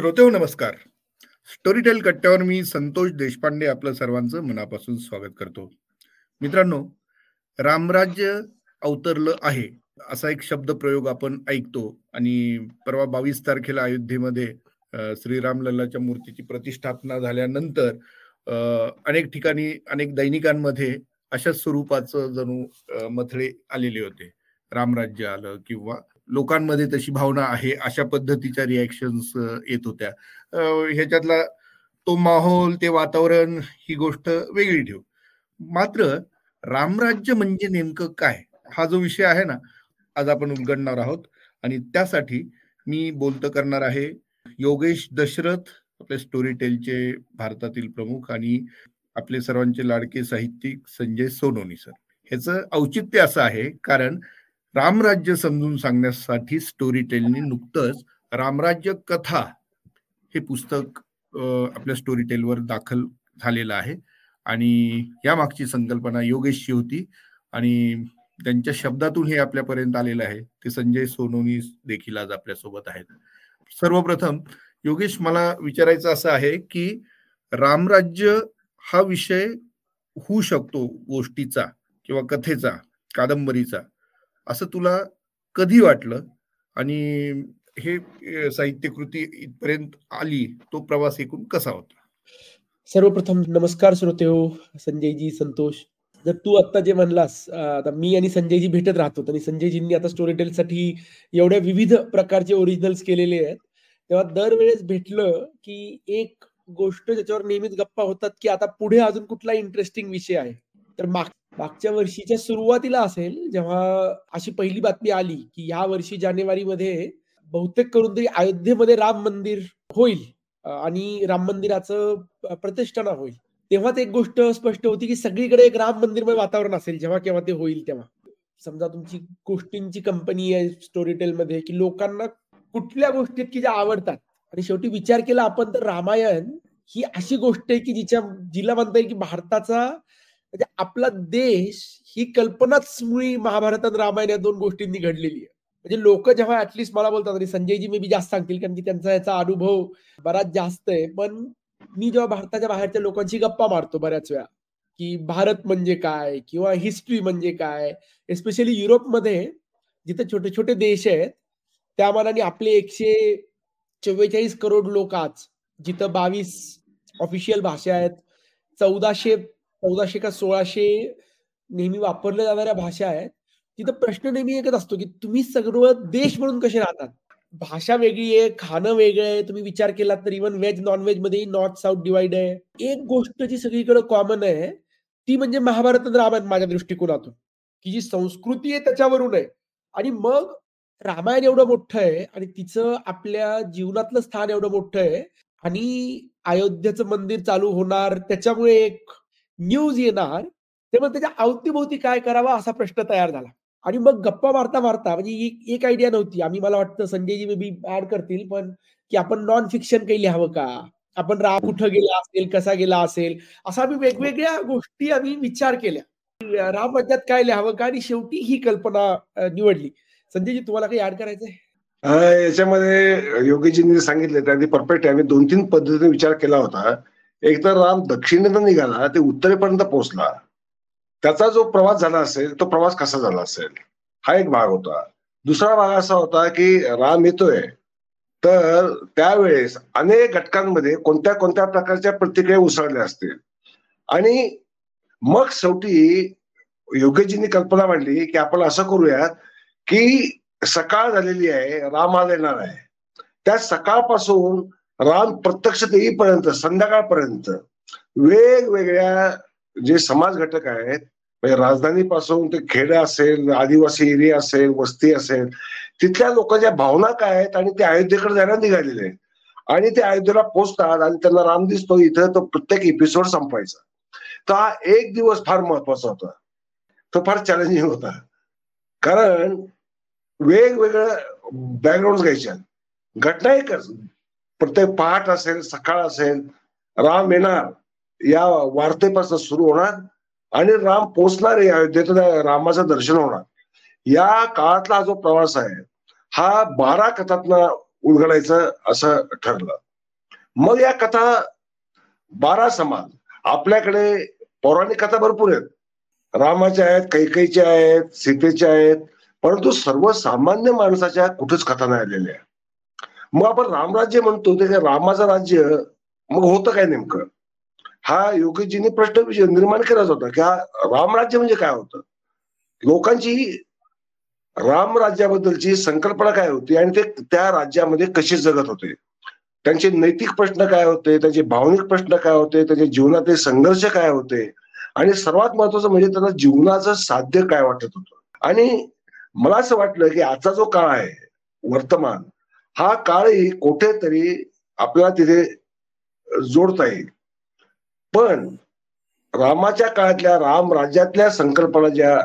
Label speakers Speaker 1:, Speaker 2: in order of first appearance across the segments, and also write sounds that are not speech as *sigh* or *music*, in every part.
Speaker 1: श्रोते नमस्कार. स्टोरीटेल कट्ट्यावर मी संतोष देशपांडे आपलं सर्वांचं मनापासून स्वागत करतो. मित्रांनो रामराज्य अवतरलं आहे असा एक शब्द प्रयोग आपण ऐकतो आणि परवा बावीस तारखेला अयोध्येमध्ये श्रीराम लल्लाच्या मूर्तीची प्रतिष्ठापना झाल्यानंतर अनेक ठिकाणी अनेक दैनिकांमध्ये अशा स्वरूपाचं जणू मथळे आलेले होते. रामराज्य आलं किंवा लोकांमध्ये तशी भावना आहे अशा पद्धतीच्या रिॲक्शन्स येत होत्या. ह्याच्यातला तो माहोल ते वातावरण ही गोष्ट वेगळी ठेवू. मात्र रामराज्य म्हणजे नेमकं काय? हा जो विषय आहे ना आज आपण उलगडणार आहोत. आणि त्यासाठी मी बोलत करणार आहे योगेश दशरथ आपले स्टोरी टेलचे भारतातील प्रमुख आणि आपले सर्वांचे लाडके साहित्यिक संजय सोनोनी सर. ह्याचं औचित्य असं आहे कारण रामराज्य समजून सांगण्यासाठी स्टोरी टेलनी नुकतंच रामराज्य कथा हे पुस्तक आपल्या स्टोरी टेलवर दाखल झालेलं आहे. आणि या मागची संकल्पना योगेशची होती. आणि त्यांच्या शब्दातून हे आपल्यापर्यंत आलेलं आहे. ते संजय सोनोनी देखील आज आपल्यासोबत आहेत. सर्वप्रथम योगेश मला विचारायचं असं आहे की रामराज्य हा विषय होऊ शकतो गोष्टीचा किंवा कथेचा कादंबरीचा. असं तुला कधी वाटलं? आणि हे साहित्यकृती इथपर्यंत आली तो प्रवास एकूण कसा होता?
Speaker 2: सर्वप्रथम नमस्कार श्रोते हो संजयजी संतोष. जर तू आता जे म्हणलास आता मी आणि संजयजी भेटत राहतो आणि संजयजींनी आता स्टोरी टेलसाठी एवढ्या विविध प्रकारचे ओरिजिनल्स केलेले आहेत. तेव्हा दरवेळेस भेटलं की एक गोष्ट ज्याच्यावर नेहमीच गप्पा होतात की आता पुढे अजून कुठला इंटरेस्टिंग विषय आहे? तर माग मागच्या वर्षीच्या सुरुवातीला असेल जेव्हा अशी पहिली बातमी आली की या वर्षी जानेवारीमध्ये बहुतेक करून तरी अयोध्येमध्ये राम मंदिर होईल आणि राम मंदिराचं प्रतिष्ठाना होईल. तेव्हाच एक गोष्ट स्पष्ट होती की सगळीकडे एक राम मंदिरमय वातावरण असेल जेव्हा केव्हा ते होईल तेव्हा. समजा तुमची गोष्टींची कंपनी आहे स्टोरीटेल मध्ये की लोकांना कुठल्या गोष्टीत की ज्या आवडतात. आणि शेवटी विचार केला आपण तर रामायण ही अशी गोष्ट आहे की जिच्या जिला म्हणता येईल की भारताचा म्हणजे आपला देश ही कल्पनाच मुळी महाभारतात रामायण या दोन गोष्टींनी घडलेली आहे. म्हणजे लोक जेव्हा ऍटलिस्ट मला बोलतात आणि संजयजी मे बी जास्त सांगतील कारण की त्यांचा याचा अनुभव बराच जास्त आहे. पण मी जेव्हा भारताच्या बाहेरच्या लोकांशी गप्पा मारतो बऱ्याच वेळा की भारत म्हणजे काय किंवा हिस्ट्री म्हणजे काय एस्पेशली युरोपमध्ये जिथे छोटे छोटे देश आहेत त्या मानाने आपले एकशे चव्वेचाळीस करोड लोक आज जिथं बावीस ऑफिशियल भाषा आहेत चौदाशे चौदाशे का सोळाशे नेहमी वापरल्या जाणाऱ्या भाषा आहेत. तिथं प्रश्न नेहमी एकच असतो की तुम्ही सगळं देश म्हणून कसे राहतात? भाषा वेगळी आहे खाणं वेगळं आहे तुम्ही विचार केला तर इव्हन व्हेज नॉनव्हेजमध्ये नॉर्थ साऊथ डिवाइड आहे. एक गोष्ट जी सगळीकडे कॉमन आहे ती म्हणजे महाभारत रामायण माझ्या दृष्टिकोनातून. की जी संस्कृती आहे त्याच्यावरून आहे. आणि मग रामायण एवढं मोठं आहे आणि तिचं आपल्या जीवनातलं स्थान एवढं मोठं आहे आणि अयोध्येचं मंदिर चालू होणार त्याच्यामुळे एक न्यूज येणार तेव्हा त्याच्या अवतीभोवती काय करावा असा प्रश्न तयार झाला. आणि मग गप्पा मारता मारता म्हणजे एक आयडिया नव्हती. आम्ही मला वाटतं संजयजी मे बी ऍड करतील पण की आपण नॉन फिक्शन काही लिहावं का? आपण राम कुठं गेला असेल कसा गेला असेल? असा आम्ही वेगवेगळ्या गोष्टी आम्ही विचार केल्या. राम राज्यात काय लिहावं का? आणि शेवटी ही कल्पना निवडली. संजयजी तुम्हाला काही ऍड करायचंय?
Speaker 3: याच्यामध्ये योगीजींनी सांगितले त्यांनी परफेक्ट आम्ही दोन तीन पद्धतीने विचार केला होता. एक तर राम दक्षिणेतून निघाला ते उत्तरेपर्यंत पोहोचला. त्याचा जो प्रवास झाला असेल तो प्रवास कसा झाला असेल? हा एक भाग होता. दुसरा भाग असा होता की राम येतोय. तर त्यावेळेस अनेक घटकांमध्ये कोणत्या कोणत्या प्रकारच्या प्रतिक्रिया उसळल्या असतील? आणि मग शेवटी योगेजींनी कल्पना मांडली की आपण असं करूयात की सकाळ झालेली आहे राम आज येणार आहे. त्या सकाळपासून राम प्रत्यक्ष येईपर्यंत संध्याकाळपर्यंत वेगवेगळ्या जे समाज घटक आहेत म्हणजे राजधानीपासून ते खेड असेल आदिवासी एरिया असेल वस्ती असेल तिथल्या लोकांच्या भावना काय आहेत आणि ते अयोध्येकडे जायला निघालेले आहेत. आणि ते अयोध्येला पोचतात आणि त्यांना राम दिसतो इथं तो प्रत्येक एपिसोड संपायचा. तर हा एक दिवस फार महत्त्वाचा होता. तो फार चॅलेंजिंग होता. कारण वेगवेगळ्या बॅकग्राऊंड घ्यायच्या. घटना एकच प्रत्येक पहाट असेल सकाळ असेल राम येणार या वार्तेपासून सुरू होणार आणि राम पोचणार आहे अयोध्येत रामाचं दर्शन होणार. या काळातला जो प्रवास आहे हा बारा कथातन उलगडायचं असं ठरलं. मग या कथा बारा समाज आपल्याकडे पौराणिक कथा भरपूर आहेत. रामाच्या आहेत कैकेच्या आहेत सीतेच्या आहेत परंतु सर्वसामान्य माणसाच्या कुठेच कथा नाही आलेल्या मग आपण रामराज्य म्हणतो ते रामाचं राज्य मग होतं काय नेमकं? हा योगीजींनी प्रश्न निर्माण केलाच होता की हा रामराज्य म्हणजे काय होतं? लोकांची राम राज्याबद्दलची संकल्पना काय होती आणि ते त्या राज्यामध्ये कसे जगत होते? त्यांचे नैतिक प्रश्न काय होते? त्यांचे भावनिक प्रश्न काय होते? त्यांच्या जीवनातील संघर्ष काय होते? आणि सर्वात महत्वाचं म्हणजे त्यांना जीवनाचं साध्य काय वाटत होतं? आणि मला असं वाटलं की आजचा जो काळ आहे वर्तमान हा काळही कुठेतरी आपल्याला तिथे जोडता येईल. पण रामाच्या काळातल्या राम राज्यातल्या संकल्पना ज्या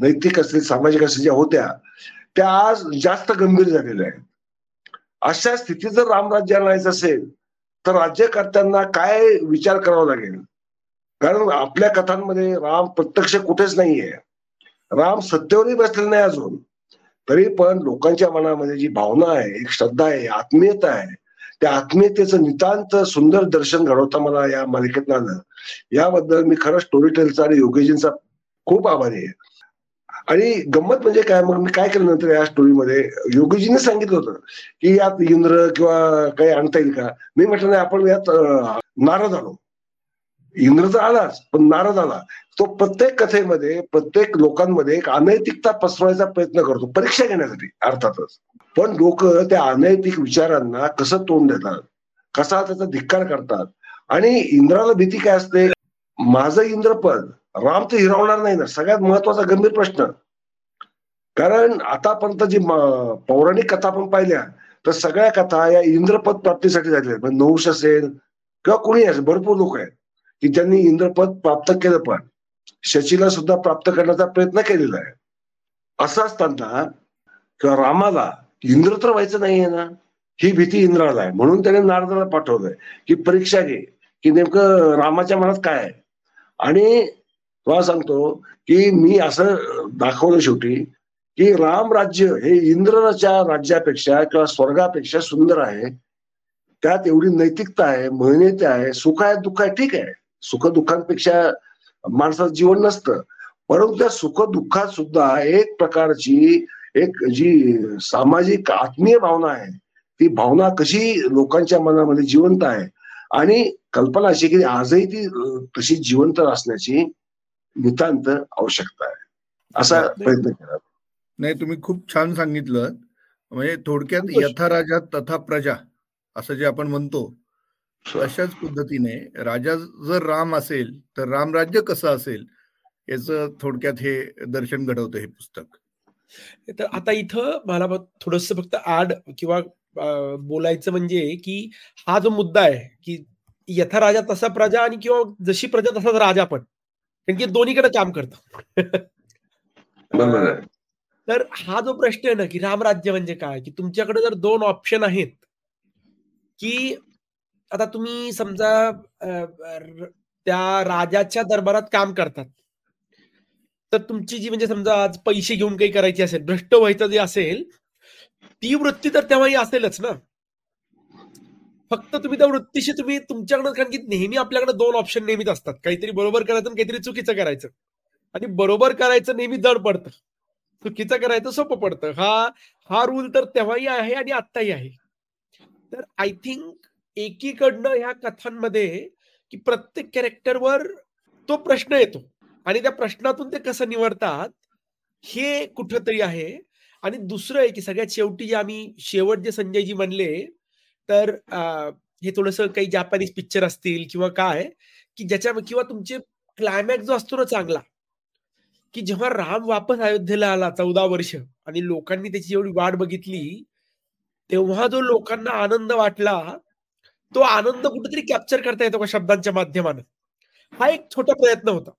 Speaker 3: नैतिक असतील सामाजिक असतील ज्या होत्या त्या आज जास्त गंभीर झालेल्या आहेत. अशा स्थितीत जर रामराज्याला आणायचं असेल तर राज्यकर्त्यांना काय विचार करावा लागेल? कारण आपल्या कथांमध्ये राम प्रत्यक्ष कुठेच नाहीये. राम सत्तेवरही बसलेला नाही अजून. तरी पण लोकांच्या मनामध्ये जी भावना आहे एक श्रद्धा आहे आत्मीयता आहे त्या आत्मीयतेचं नितांत सुंदर दर्शन घडवता मला या मालिकेत आलं. याबद्दल मी खरं स्टोरी टेलचा आणि योगेजींचा खूप आभारी आहे. आणि गंमत म्हणजे काय? मग मी काय केलं नंतर या स्टोरीमध्ये योगीजीने सांगितलं होतं की यात इंद्र किंवा काही आणता येईल का? मी म्हटलं नाही आपण यात नारद आलो. इंद्र तर आलाच पण नारद आला. तो प्रत्येक कथेमध्ये प्रत्येक लोकांमध्ये एक अनैतिकता पसरवायचा प्रयत्न करतो परीक्षा घेण्यासाठी अर्थातच. पण लोक त्या अनैतिक विचारांना कसं तोंड देतात? कसा त्याचा धिक्कार करतात? आणि इंद्राला भीती काय असते? माझं इंद्रपद राम तर हिरावणार नाही ना? सगळ्यात महत्त्वाचा गंभीर प्रश्न. कारण आतापर्यंत जी पौराणिक कथा आपण पाहिल्या तर सगळ्या कथा या इंद्रपद प्राप्तीसाठी झालेल्या आहेत. म्हणजे नहुष असेल किंवा कोणी असेल भरपूर लोक आहेत. की ज्यांनी इंद्रपद प्राप्त केलं पण शचीला सुद्धा प्राप्त करण्याचा प्रयत्न केलेला आहे. असं असताना किंवा रामाला इंद्र तर व्हायचं नाहीये ना. ही भीती इंद्राला आहे. म्हणून त्याने नारदाला पाठवलंय की परीक्षा घे की नेमकं रामाच्या मनात काय आहे. आणि तुला सांगतो की मी असं दाखवलं शेवटी की राम राज्य हे इंद्रच्या राज्यापेक्षा किंवा स्वर्गापेक्षा सुंदर आहे. त्यात एवढी नैतिकता आहे मेहनत आहे सुख आहे दुःख आहे ठीक आहे. सुख दुःखांपेक्षा माणसाचं जीवन नसतं. परंतु त्या सुख दुःखात सुद्धा एक प्रकारची एक जी सामाजिक आत्मीय भावना आहे ती भावना कशी लोकांच्या मनामध्ये जिवंत आहे आणि कल्पना अशी की आजही ती तशी जिवंत असण्याची नितांत आवश्यकता आहे. असा प्रयत्न केला.
Speaker 1: नाही तुम्ही खूप छान सांगितलं. म्हणजे थोडक्यात यथा राजा तथा प्रजा असं जे आपण म्हणतो अशाच पद्धतीने राजा जर राम असेल तर रामराज्य कसं असेल याच थोडक्यात हे दर्शन घडवतं हे पुस्तक.
Speaker 2: तर आता इथं मला थोडस फक्त आड किंवा बोलायचं म्हणजे की हा जो मुद्दा आहे की यथा राजा तसा प्रजा आणि किंवा जशी प्रजा तसाच राजा पण कारण की दोन्हीकडे काम करतो. तर हा जो प्रश्न आहे ना की रामराज्य म्हणजे काय? की तुमच्याकडे जर दोन ऑप्शन आहेत की आता तुम्ही समजा त्या राजाच्या दरबारात काम करतात. तर तुमची जी म्हणजे समजा आज पैसे घेऊन काही करायची असेल भ्रष्ट व्हायचं जे असेल ती वृत्ती तर तेव्हाही असेलच ना? फक्त तुम्ही त्या वृत्तीशी तुम्ही तुमच्याकडे कारण की नेहमी आपल्याकडे दोन ऑप्शन नेहमीच असतात. काहीतरी बरोबर करायचं काहीतरी चुकीचं करायचं. आणि बरोबर करायचं नेहमी जड पडतं. चुकीचं करायचं सोपं पडतं. हा हा रूल तर तेव्हाही आहे आणि आत्ताही आहे. तर आय थिंक एकीकडनं ह्या कथांमध्ये की प्रत्येक कॅरेक्टरवर तो प्रश्न येतो. आणि त्या प्रश्नातून ते कसं निवडतात हे कुठंतरी आहे. आणि दुसरं आहे की सगळ्यात शेवटी जे आम्ही शेवट जे संजयजी म्हणले तर हे थोडस काही जापानीज पिक्चर असतील किंवा काय की ज्याच्या किंवा तुमचे क्लायमॅक्स जो असतो ना चांगला की जेव्हा राम वापस अयोध्येला आला चौदा वर्ष आणि लोकांनी त्याची एवढी वाट बघितली तेव्हा जो लोकांना आनंद वाटला तो आनंद कुठेतरी कॅप्चर करता येतो का शब्दांच्या माध्यमानं? हा एक छोटा प्रयत्न होता.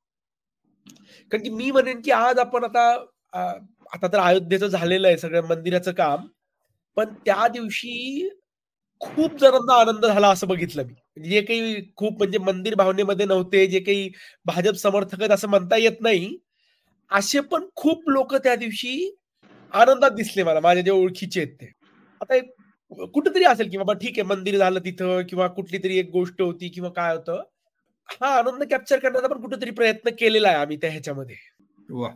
Speaker 2: कारण की मी म्हणेन की आज आपण आता आता तर अयोध्येचं झालेलं आहे सगळं मंदिराचं काम पण त्या दिवशी खूप जणांना आनंद झाला असं बघितलं मी. म्हणजे जे काही खूप म्हणजे मंदिर भावनेमध्ये नव्हते जे काही भाजप समर्थक आहेत असं म्हणता येत नाही असे पण खूप लोक त्या दिवशी आनंदात दिसले मला माझ्या जे ओळखीचे आहेत ते. आता कुठेतरी असेल की बाबा ठीक आहे मंदिर झालं तिथं किंवा कुठली तरी एक गोष्ट होती किंवा काय होतं. हा आनंद कॅप्चर करण्याचा पण कुठेतरी प्रयत्न केलेला आहे आम्ही त्या ह्याच्यामध्ये.
Speaker 1: वा.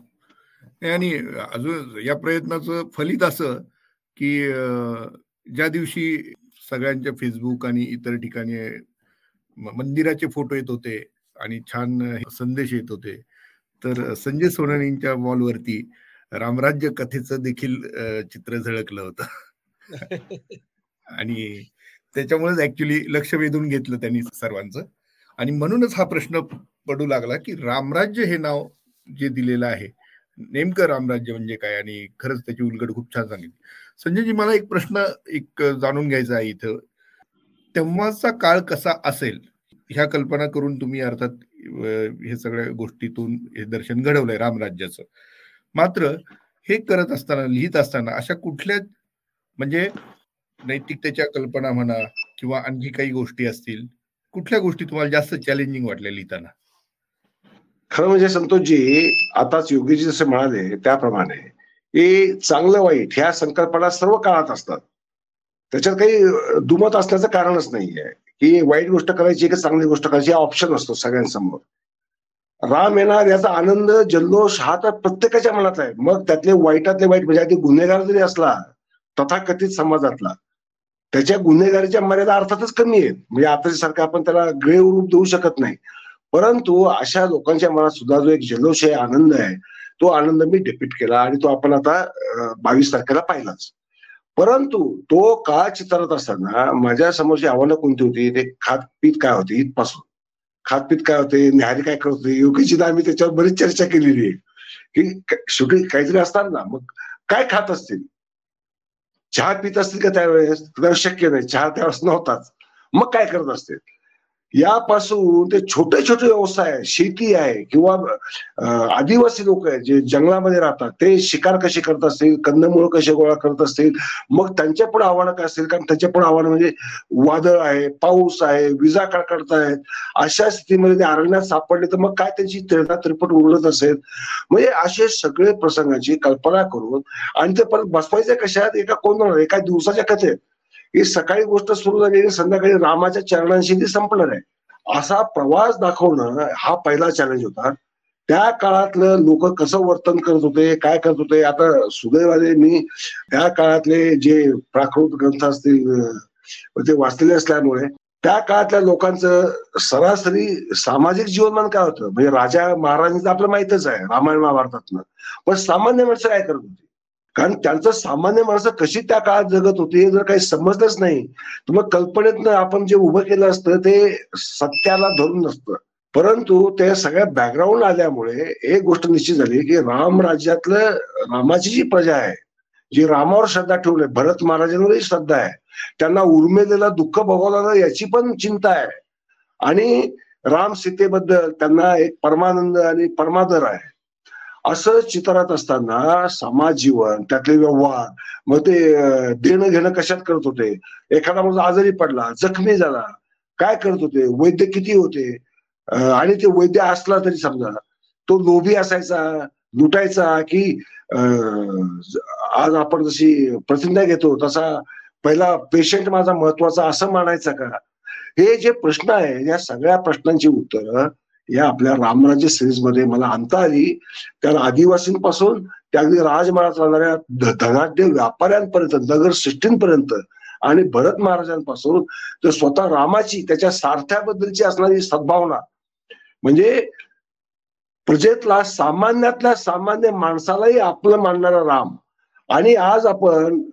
Speaker 1: आणि अजून या प्रयत्नाचं फलित असं की ज्या दिवशी सगळ्यांच्या फेसबुक आणि इतर ठिकाणी मंदिराचे फोटो येत होते आणि छान संदेश येत होते तर संजय सोनानींच्या वॉलवरती रामराज्य कथेचं देखील चित्र झळकलं होतं. *laughs* आणि त्याच्यामुळेच ऍक्च्युली लक्ष वेधून घेतलं त्यांनी सर्वांचं. आणि म्हणूनच हा प्रश्न पडू लागला की रामराज्य हे नाव जे दिलेलं आहे नेमकं रामराज्य म्हणजे काय? आणि खरंच त्याची उलगड खूप छान सांगितली. संजयजी मला एक प्रश्न एक जाणून घ्यायचा आहे इथं. तेव्हाचा काळ कसा असेल? ह्या कल्पना करून तुम्ही अर्थात हे सगळ्या गोष्टीतून हे दर्शन घडवलंय रामराज्याचं. मात्र हे करत असताना लिहित असताना अशा कुठल्या म्हणजे नैतिकतेच्या कल्पना म्हणा किंवा आणखी काही गोष्टी असतील कुठल्या गोष्टी तुम्हाला जास्त चॅलेंजिंग वाटल्या लिहिताना?
Speaker 3: खरं म्हणजे संतोषजी आताच योगीजी जसे म्हणाले त्याप्रमाणे हे चांगलं वाईट ह्या संकल्पना सर्व काळात असतात. त्याच्यात काही दुमत असण्याचं कारणच नाहीये. की वाईट गोष्ट करायची की चांगली गोष्ट करायची हा ऑप्शन असतो सगळ्यांसमोर. राम येणार याचा आनंद जल्लोष हा तर प्रत्येकाच्या मनात आहे. मग त्यातले वाईटातले वाईट म्हणजे अगदी गुन्हेगार जरी असला तथाकथित समाजातला. त्याच्या गुन्हेगारीच्या मर्यादा अर्थातच कमी आहेत. म्हणजे आताच्या सारखं आपण त्याला ग्रेवरूप रूप देऊ शकत नाही. परंतु अशा लोकांच्या मनात सुद्धा जो एक जल्लोष आहे आनंद आहे तो आनंद मी डिपीट केला आणि तो आपण आता बावीस तारखेला पाहिलाच. परंतु तो काळ चित्रात असताना माझ्या समोरची आव्हानं कोणती होती ते खातपीत काय होते इथपासून? खातपीत काय होते न्याहारी काय करत होते योगीची आम्ही त्याच्यावर बरीच चर्चा केलेली आहे. की शेवटी काहीतरी असतात ना मग काय खात असतील? चहा पित असतील का त्यावेळेस? शक्य नाही. चहा त्यावेळेस नव्हताच. मग काय करत असतील? यापासून ते छोटे छोटे व्यवसाय शेती आहे किंवा आदिवासी लोक आहेत जे जंगलामध्ये राहतात ते शिकार कशी करत असतील कंदमुळं कसे गोळा करत असतील मग त्यांच्या पुढे आव्हानं काय असतील? कारण त्यांच्या पुढे आव्हानं म्हणजे वादळ आहे पाऊस आहे विजा आहेत. अशा स्थितीमध्ये ते अरण्यात सापडले तर मग काय त्यांची तिरडा त्रिपट उरलत असेल? म्हणजे असे सगळे प्रसंगाची कल्पना करून आणि ते परत बसवायचे कशात? एका कोण एका दिवसाच्या कथेत. ही सकाळी गोष्ट सुरू झाली संध्याकाळी रामाच्या चरणांशी ती संपणार आहे. असा प्रवास दाखवणं हा पहिला चॅलेंज होता. त्या काळातलं लोक कसं वर्तन करत होते काय करत होते आता सुदैवाने मी त्या काळातले जे प्राकृत ग्रंथ असतील ते वाचलेले असल्यामुळे त्या काळातल्या लोकांचं सरासरी सामाजिक जीवनमान काय होतं? म्हणजे राजा महाराजांचं आपलं माहितच आहे रामायण महाभारतातनं. पण सामान्य माणसं काय करत होती? कारण त्यांचं सामान्य माणसं कशी त्या काळात जगत होती हे जर काही समजलंच नाही तर मग कल्पनेतनं आपण जे उभं केलं असतं ते सत्याला धरून नसतं. परंतु ते सगळ्या बॅकग्राऊंड आल्यामुळे एक गोष्ट निश्चित झाली की राम राज्यातलं रामाची जी प्रजा आहे जी रामावर श्रद्धा ठेवली भरत महाराजांवरही श्रद्धा आहे त्यांना उर्मेलेला दुःख भोगवलं याची पण चिंता आहे. आणि राम सीतेबद्दल त्यांना एक परमानंद आणि परमादर आहे. असं चित्रात असताना समाज जीवन त्यातले व्यवहार मग ते देणं घेणं कशात करत होते? एखादा माणूस आजारी पडला जखमी झाला काय करत होते? वैद्य किती होते? आणि ते वैद्य असला तरी समजा तो लोभी असायचा लुटायचा की आज आपण जशी प्रतिज्ञा घेतो तसा पहिला पेशंट माझा महत्त्वाचा असं मानायचा का? हे जे प्रश्न आहे या सगळ्या प्रश्नांची उत्तरं या आपल्या रामराज्य सिरीजमध्ये मला आणता आली. त्या आदिवासींपासून त्या अगदी राजमहाराज राहणाऱ्या धनाढ्य व्यापाऱ्यांपर्यंत नगर सृष्टींपर्यंत आणि भरत महाराजांपासून तर स्वतः रामाची त्याच्या सारथ्याबद्दलची असणारी सद्भावना. म्हणजे प्रजेतला सामान्यातल्या सामान्य माणसालाही आपलं मानणारा राम. आणि आज आपण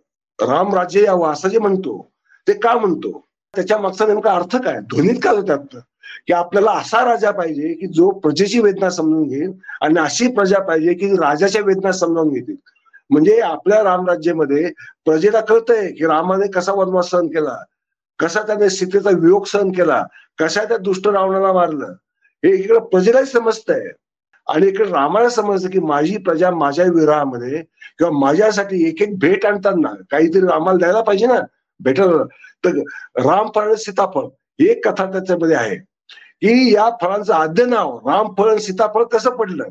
Speaker 3: रामराजे या यावं जे म्हणतो. ते का म्हणतो? त्याच्या मागचा नेमका अर्थ काय? ध्वनीत का होतात की आपल्याला असा राजा पाहिजे की जो प्रजेची वेदना समजून घेईल आणि अशी प्रजा पाहिजे की राजाच्या वेदना समजावून घेतील. म्हणजे आपल्या रामराज्यामध्ये प्रजेला कळतंय की रामाने कसा वनवास सहन केला कसा त्याने सीतेचा वियोग सहन केला कसा त्या दुष्ट रावणाला मारलं हे इकडे प्रजेलाही समजतंय. आणि इकडे रामाला समजतं की माझी प्रजा माझ्या विरामध्ये किंवा माझ्यासाठी एक एक भेट आणताना काहीतरी रामाला द्यायला पाहिजे ना भेटल तर रामफळ सीताफळ एक कथा त्याच्यामध्ये आहे. की या फळांचं आद्य नाव रामफळ सीताफळ कसं पडलं?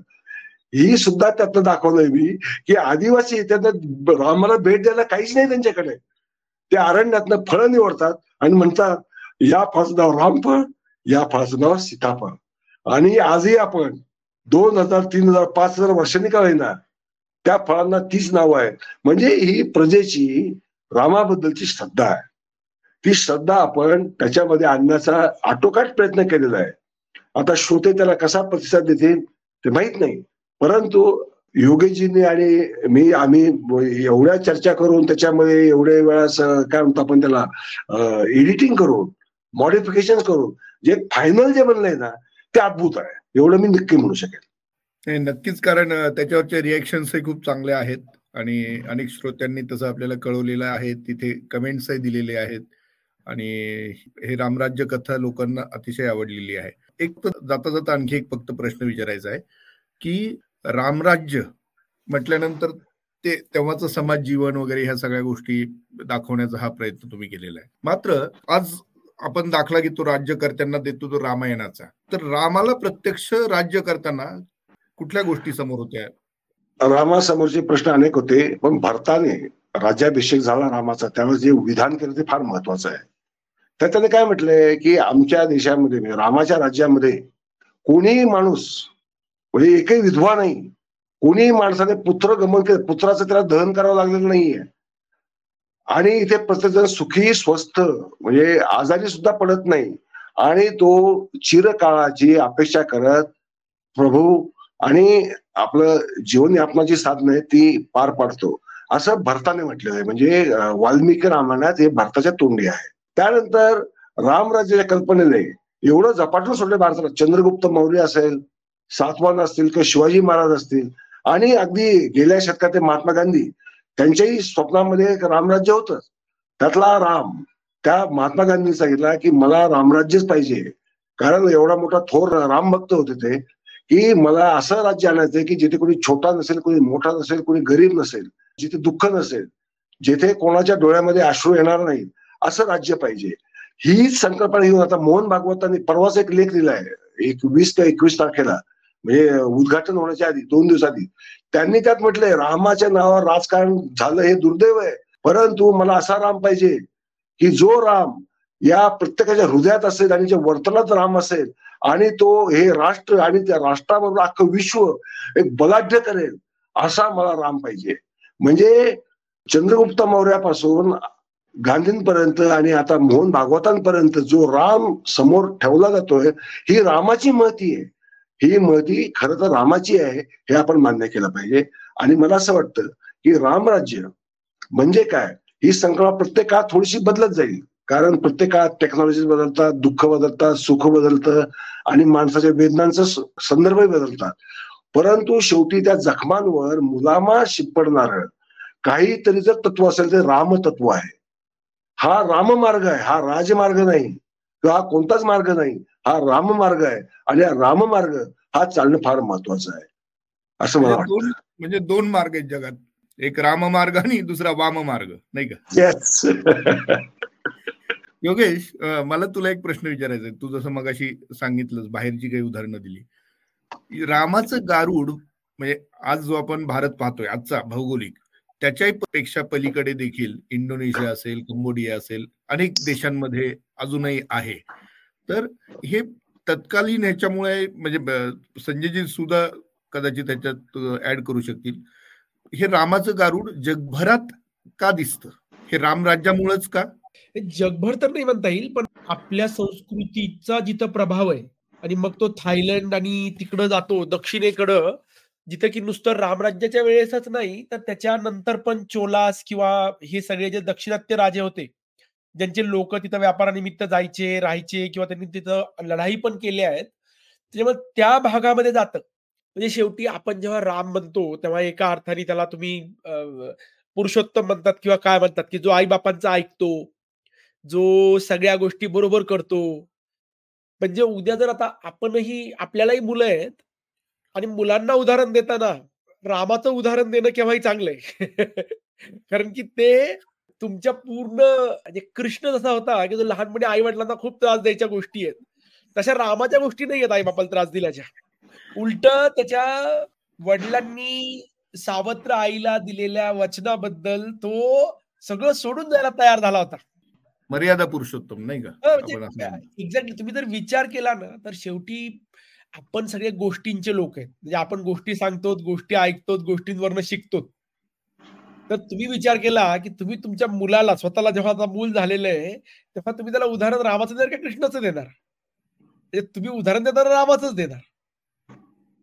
Speaker 3: ही सुद्धा त्यातनं दाखवलंय मी की आदिवासी त्यांना रामाला भेट द्यायला काहीच नाही त्यांच्याकडे. ते अरण्यातनं फळं निवडतात आणि म्हणतात या फळाचं नाव रामफळ या फळाचं नाव सीताफळ. आणि आजही आपण दोन हजार तीन हजार पाच हजार वर्षांनी का होईना त्या फळांना तीच नाव आहे म्हणजे ही प्रजेची रामाबद्दलची श्रद्धा आहे. ती श्रद्धा आपण त्याच्यामध्ये आणण्याचा आटोकाट प्रयत्न केलेला आहे. आता श्रोते त्याला कसा प्रतिसाद देतील ते माहीत नाही. परंतु योगीजींनी आणि मी आम्ही एवढ्या चर्चा करून त्याच्यामध्ये एवढे वेळा काय म्हणतो आपण त्याला एडिटिंग करून मॉडिफिकेशन करून जे फायनल जे बनलंय ना ते अद्भुत आहे. एवढं मी नक्की म्हणू शकेल
Speaker 1: नक्कीच कारण त्याच्यावरचे रिएक्शन्सही खूप चांगले आहेत. आणि अनेक श्रोत्यांनी तसं आपल्याला कळवलेलं आहे. तिथे कमेंट्सही दिलेले आहेत. आणि हे रामराज्य कथा लोकांना अतिशय आवडलेली आहे. एक तर जाता जाता आणखी एक फक्त प्रश्न विचारायचा आहे की रामराज्य म्हटल्यानंतर ते तेव्हाचं समाज जीवन वगैरे ह्या सगळ्या गोष्टी दाखवण्याचा हा प्रयत्न तुम्ही केलेला आहे. मात्र आज आपण दाखला घेतो राज्यकर्त्यांना देतो तो रामायणाचा. तर रामाला प्रत्यक्ष राज्य करताना कुठल्या गोष्टी समोर होत्या?
Speaker 3: रामासमोरचे प्रश्न अनेक होते पण भारताने राज्याभिषेक झाला रामाचा त्यावेळेस जे विधान केलं ते फार महत्वाचं आहे. तर त्याने काय म्हटलंय की आमच्या देशामध्ये म्हणजे रामाच्या राज्यामध्ये कोणीही माणूस म्हणजे एकही विधवा नाही कोणीही माणसाने पुत्र गमन केलं पुत्राचं त्याला दहन करावं लागलेलं नाहीये. आणि इथे प्रत्येकजण सुखी स्वस्थ म्हणजे आजारी सुद्धा पडत नाही. आणि तो चिरकाळाची अपेक्षा करत प्रभू आणि आपलं जीवन यापनाची साधनं आहे ती पार पाडतो. असं भरताने म्हटलेलं आहे. म्हणजे वाल्मिकी रामायणात हे भारताच्या तोंडी आहे. त्यानंतर रामराज्याच्या कल्पनेने एवढं झपाटून सोडले भारताला चंद्रगुप्त मौर्य असेल सातवान असतील किंवा शिवाजी महाराज असतील आणि अगदी गेल्या शतकात महात्मा गांधी त्यांच्याही स्वप्नामध्ये एक रामराज्य होतं. त्यातला राम त्या महात्मा गांधींनी सांगितला की मला रामराज्यच पाहिजे. कारण एवढा मोठा थोर राम भक्त होते ते की मला असं राज्य आणायचंय की जिथे कोणी छोटा नसेल कोणी मोठा नसेल कोणी गरीब नसेल जिथे दुःख नसेल जिथे कोणाच्या डोळ्यामध्ये अश्रू येणार नाही असं राज्य पाहिजे. हीच संकल्पना घेऊन आता मोहन भागवतांनी परवाच एक लेख लिहिलाय एक वीस ते एकवीस तारखेला. म्हणजे उद्घाटन होण्याच्या आधी दोन दिवसाआधी. त्यांनी त्यात म्हटलंय रामाच्या नावावर राजकारण झालं हे दुर्दैव आहे. परंतु मला असा राम पाहिजे की जो राम या प्रत्येकाच्या हृदयात असेल आणि ज्या वर्तनात राम असेल आणि तो हे राष्ट्र आणि त्या राष्ट्राबरोबर अख्खं विश्व एक बलाढ्य करेल असा मला राम पाहिजे. म्हणजे चंद्रगुप्त मौर्यापासून गांधींपर्यंत आणि आता मोहन भागवतांपर्यंत जो राम समोर ठेवला जातोय ही रामाची महती आहे. ही महती खर तर रामाची आहे हे आपण मान्य केलं पाहिजे. आणि मला असं वाटतं की रामराज्य म्हणजे काय? ही संकल्पना प्रत्येक काळात थोडीशी बदलत जाईल. कारण प्रत्येक काळात टेक्नॉलॉजी बदलतात दुःख बदलतात सुख बदलतं आणि माणसाच्या वेदनांचा संदर्भही बदलतात. परंतु शेवटी त्या जखमांवर मुलामा शिपडणार काहीतरी जर तत्व असेल तर राम तत्व आहे. हा राममार्ग आहे हा राजमार्ग नाही किंवा कोणताच मार्ग नाही हा राममार्ग आहे आणि हा राममार्ग हा चालणं फार महत्वाचं आहे. असं मला
Speaker 1: म्हणजे वाटतं. म्हणजे दोन मार्ग आहेत जगात एक राममार्ग आणि दुसरा वाममार्ग नाही का?
Speaker 3: येस *laughs*
Speaker 1: योगेश मला तुला एक प्रश्न विचारायचा आहे. तू जसं मगाशी सांगितलंस बाहेरची काही उदाहरणं दिली. रामाचं गारुड म्हणजे आज जो आपण भारत पाहतोय आजचा भौगोलिक त्याच्याही पेक्षा पलीकडे देखील इंडोनेशिया असेल कंबोडिया असेल अनेक देशांमध्ये अजूनही आहे. तर हे तत्कालीन ह्याच्यामुळे म्हणजे संजयजी सुद्धा कदाचित त्याच्यात ऍड करू शकतील. हे रामाचं गारुड जगभरात का दिसतं? हे रामराज्यामुळेच का?
Speaker 2: जगभर तर नाही म्हणता येईल पण आपल्या संस्कृतीचा जिथं प्रभाव आहे आणि मग तो थायलंड आणि तिकडं जातो दक्षिणेकडं जिथे की नुसतं रामराज्याच्या वेळेसच नाही तर त्याच्यानंतर पण चोलास किंवा हे सगळे जे दक्षिणात्य राजे होते ज्यांचे लोक तिथं व्यापारानिमित्त जायचे राहायचे किंवा त्यांनी तिथं लढाई पण केल्या आहेत त्याच्यामुळे त्या भागामध्ये जातं. म्हणजे शेवटी आपण जेव्हा राम म्हणतो तेव्हा एका अर्थाने त्याला तुम्ही पुरुषोत्तम म्हणतात किंवा काय म्हणतात की जो आई बापांचा ऐकतो जो सगळ्या गोष्टी बरोबर करतो. म्हणजे उद्या जर आता आपणही आपल्यालाही मुलं आहेत आणि मुलांना उदाहरण देताना रामाचं उदाहरण देणं केव्हाही चांगलंय. *laughs* कारण की ते तुमच्या पूर्ण म्हणजे कृष्ण जसा होता की जो लहानपणी आई वडिलांना खूप त्रास द्यायच्या गोष्टी आहेत तशा रामाच्या गोष्टी नाही आहेत आई बापाला त्रास दिल्याच्या. उलट त्याच्या वडिलांनी सावत्र आईला दिलेल्या वचनाबद्दल तो सगळं सोडून जायला तयार झाला होता.
Speaker 1: मर्यादा पुरुषोत्तम नाही का?
Speaker 2: एक्झॅक्टली म्हणजे तुम्ही जर विचार केला ना तर शेवटी आपण सगळे गोष्टींचे लोक आहेत. म्हणजे आपण गोष्टी सांगतो गोष्टी ऐकतो गोष्टींवरनं शिकतो तर तुम्ही विचार केला की तुम्ही तुमच्या मुलाला स्वतःला जेव्हा आता मूल झालेलं आहे तेव्हा तुम्ही त्याला उदाहरण रामाचं देणार का कृष्णाचं देणार? म्हणजे तुम्ही उदाहरण देणार रामाचंच देणार.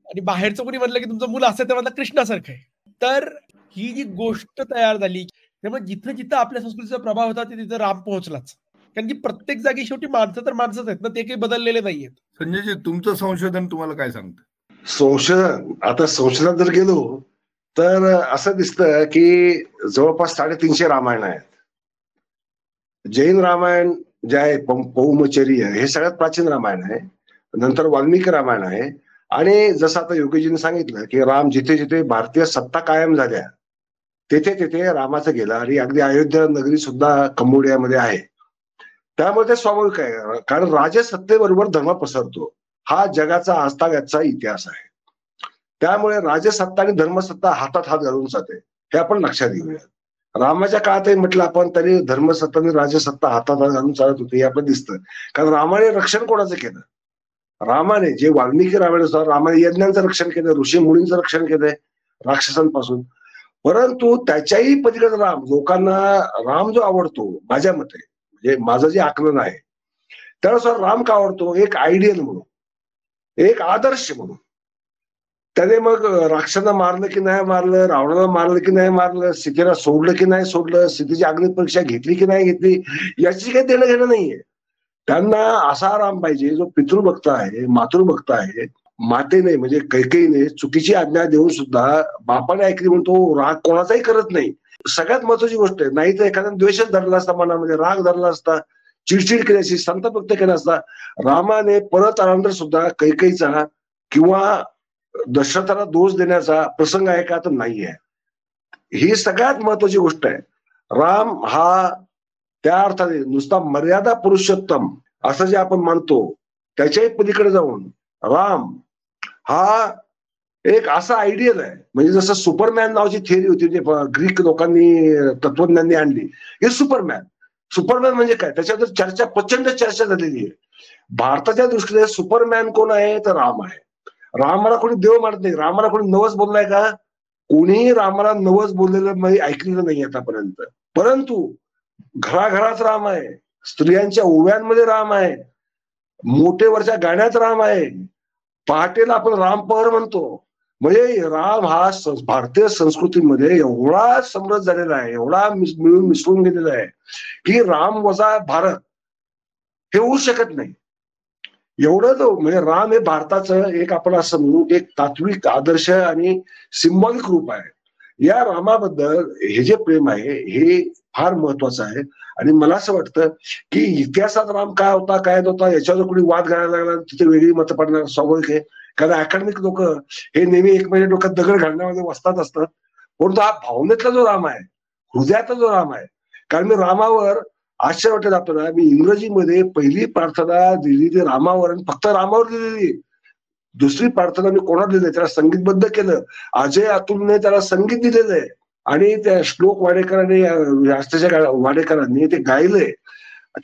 Speaker 2: आणि बाहेरचं कोणी म्हणलं की तुमचं मूल असं तेव्हा कृष्णासारखं आहे. तर ही जी गोष्ट तयार झाली त्यामुळे जिथं जिथं आपल्या संस्कृतीचा प्रभाव होता तिथं राम पोहोचलाच. कारण की प्रत्येक जागी शेवटी माणसं तर माणसंच आहेत ना ते काही बदललेले नाहीयेत.
Speaker 1: संजयजी तुमचं संशोधन तुम्हाला काय सांगतं?
Speaker 3: संशोधन आता संशोधनात जर गेलो तर असं दिसतं की जवळपास साडेतीनशे रामायण आहेत. जैन रामायण जे आहे पौमचर्य हे सगळ्यात प्राचीन रामायण आहे. नंतर वाल्मिकी रामायण आहे. आणि जसं आता योगीजीने सांगितलं की राम जिथे जिथे भारतीय सत्ता कायम झाल्या तेथे तेथे रामाचं गेलं. आणि अगदी अयोध्या नगरी सुद्धा कंबोडियामध्ये आहे. त्यामुळे ते स्वाभाविक आहे. कारण राजसत्तेबरोबर धर्म पसरतो. हा जगाचा आस्थाव्याचा इतिहास आहे. त्यामुळे राजसत्ता आणि धर्मसत्ता हातात हात घालून जाते. हे आपण लक्षात घेऊया. रामाच्या काळातही म्हटलं आपण तरी धर्मसत्ता आणि राजसत्ता हातात हात घालून चालत होते हे आपण दिसतं. कारण रामाने रक्षण कोणाचं केलं? रामाने जे वाल्मिकी रामायणानुसार रामाने यज्ञांचं रक्षण केलं ऋषी मुलींचं रक्षण केलंय राक्षसांपासून. परंतु त्याच्याही पलीकडे राम लोकांना राम जो आवडतो माझ्या मते म्हणजे माझं जे आकलन आहे. त्यानुसार राम का आवडतो? एक आयडियल म्हणून एक आदर्श म्हणून. त्याने मग राक्षांना मारलं की नाही मारलं रावणाला मारलं की नाही मारलं सीतेला सोडलं की नाही सोडलं सीतेची अग्नि परीक्षा घेतली की नाही घेतली याची काही देणं घेणं नाहीये. त्यांना असा राम पाहिजे जो पितृभक्त आहे मातृभक्त आहे मातेने म्हणजे कैकेईने चुकीची आज्ञा देऊन सुद्धा बापाने ऐकली म्हणून तो राग कोणाचाही करत नाही. सगळ्यात महत्वाची गोष्ट आहे नाही तर एखाद्या द्वेषच धरला असता मनामध्ये राग धरला असता चिडचिड केली असती संत व्यक्त केला असता रामाने परत आल्यानंतर सुद्धा कैकईचा किंवा दशरथाला दोष देण्याचा प्रसंग आहे का तर नाही आहे. ही सगळ्यात महत्वाची गोष्ट आहे. राम हा त्या अर्थाने नुसता मर्यादा पुरुषोत्तम असं जे आपण मानतो त्याच्याही पलीकडे जाऊन राम हा एक असा आयडियल आहे म्हणजे जसं सुपरमॅन नावाची थिअरी होती जे ग्रीक लोकांनी तत्वज्ञांनी आणली. हे सुपरमॅन सुपरमॅन म्हणजे काय? त्याच्यावर चर्चा प्रचंड चर्चा झालेली आहे. भारताच्या दृष्टीने सुपरमॅन कोण आहे? तर राम आहे. रामाला कोणी देव मारत नाही. रामाला कोणी नवस बोललाय का? कोणीही रामाला नवस बोललेलं म्हणजे ऐकलेलं नाही आतापर्यंत. परंतु घराघरात राम आहे. स्त्रियांच्या ओव्यांमध्ये राम आहे. मोठेवरच्या गाण्यात राम आहे. पहाटेला आपण रामपहर म्हणतो. म्हणजे राम हा भारतीय संस्कृतीमध्ये एवढा समृद्ध झालेला आहे एवढा मिळून मिसळून गेलेला आहे की राम वजा भारत हे होऊ शकत नाही. एवढं म्हणजे राम हे भारताचं एक आपण असं म्हणू एक तात्विक आदर्श आणि सिंबॉलिक रूप आहे. या रामाबद्दल हे जे प्रेम आहे हे फार महत्वाचं आहे. आणि मला असं वाटतं की इतिहासात राम काय होता काय होता याच्यावर कोणी वाद घालायला लागला तिथे वेगळी मतं पडणार स्वाभाविक आहे. कारण अकॅडमिक लोक हे नेहमी एकमेकांच्या म्हणजे डोक्यात दगड घालण्यामध्ये वसतात असतात. परंतु हा भावनेतला जो राम आहे हृदयातला जो राम आहे कारण मी रामावर आश्चर्य वाटत आपल्याला मी इंग्रजीमध्ये पहिली प्रार्थना दिली ती रामावर आणि फक्त रामावर दिलेली दुसरी प्रार्थना मी कोणाला दिली त्याला संगीतबद्ध केलं. अजय अतुलने त्याला संगीत दिलेलं आहे आणि त्या श्लोक वाडेकरांनी राष्ट्राच्या वाडेकरांनी ते गायलंय.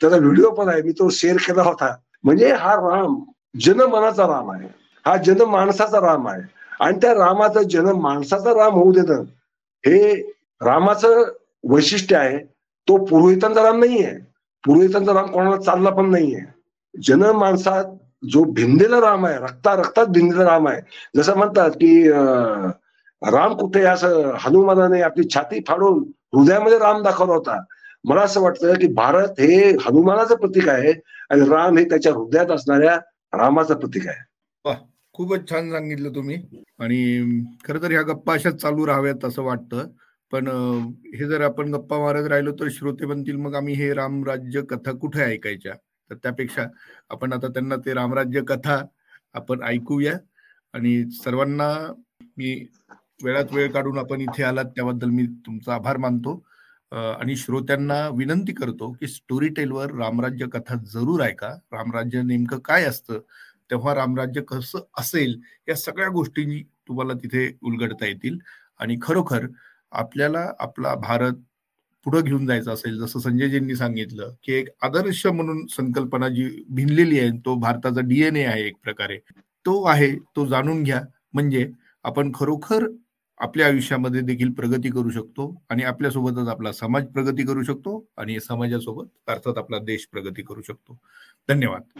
Speaker 3: त्याचा व्हिडिओ पण आहे. मी तो शेअर केला होता. म्हणजे हा राम जनमनाचा राम आहे. हा जन माणसाचा राम आहे. आणि त्या रामाचा जन माणसाचा राम होऊ देणं हे रामाचं वैशिष्ट्य आहे. तो पुरोहितांचा राम नाहीये. पुरोहितांचा राम कोणाला चालला पण नाहीये. जन माणसात जो भिंदेला राम आहे रक्ता रक्तात भिंदेला राम आहे. जसं म्हणतात की राम कुठे असं हनुमानाने आपली छाती फाडून हृदयामध्ये राम दाखवला होता. मला असं वाटतं की भारत हे हनुमानाचं प्रतीक आहे आणि राम हे त्याच्या हृदयात असणाऱ्या रामाचं प्रतीक आहे.
Speaker 1: खूपच छान सांगितलं तुम्ही. आणि खर तर ह्या गप्पा अशाच चालू राहाव्यात असं वाटतं. पण हे जर आपण गप्पा मारत राहिलो तर श्रोते बनतील. मग आम्ही हे रामराज्य कथा कुठे ऐकायच्या? तर त्यापेक्षा आपण आता त्यांना ते रामराज्य कथा आपण ऐकूया. आणि सर्वांना मी वेळात वेळ काढून आपण इथे आलात त्याबद्दल मी तुमचा आभार मानतो. आणि श्रोत्यांना विनंती करतो की स्टोरी टेलवर रामराज्य कथा जरूर ऐका. रामराज्य नेमकं काय असतं? तेव्हा रामराज्य कसं असेल या सगळ्या गोष्टी तुम्हाला तिथे उलगडता येतील. आणि खरोखर आपल्याला आपला भारत पुढे घेऊन जायचं असेल जसं संजयजींनी सांगितलं की एक आदर्श म्हणून संकल्पना जी भिनलेली आहे तो भारताचा डीएनए आहे एक प्रकारे. तो आहे तो जाणून घ्या. म्हणजे आपण खरोखर आपल्या आयुष्यामध्ये देखील प्रगती करू शकतो आणि आपल्यासोबतच आपला समाज प्रगती करू शकतो आणि समाजासोबत अर्थात आपला देश प्रगती करू शकतो. धन्यवाद.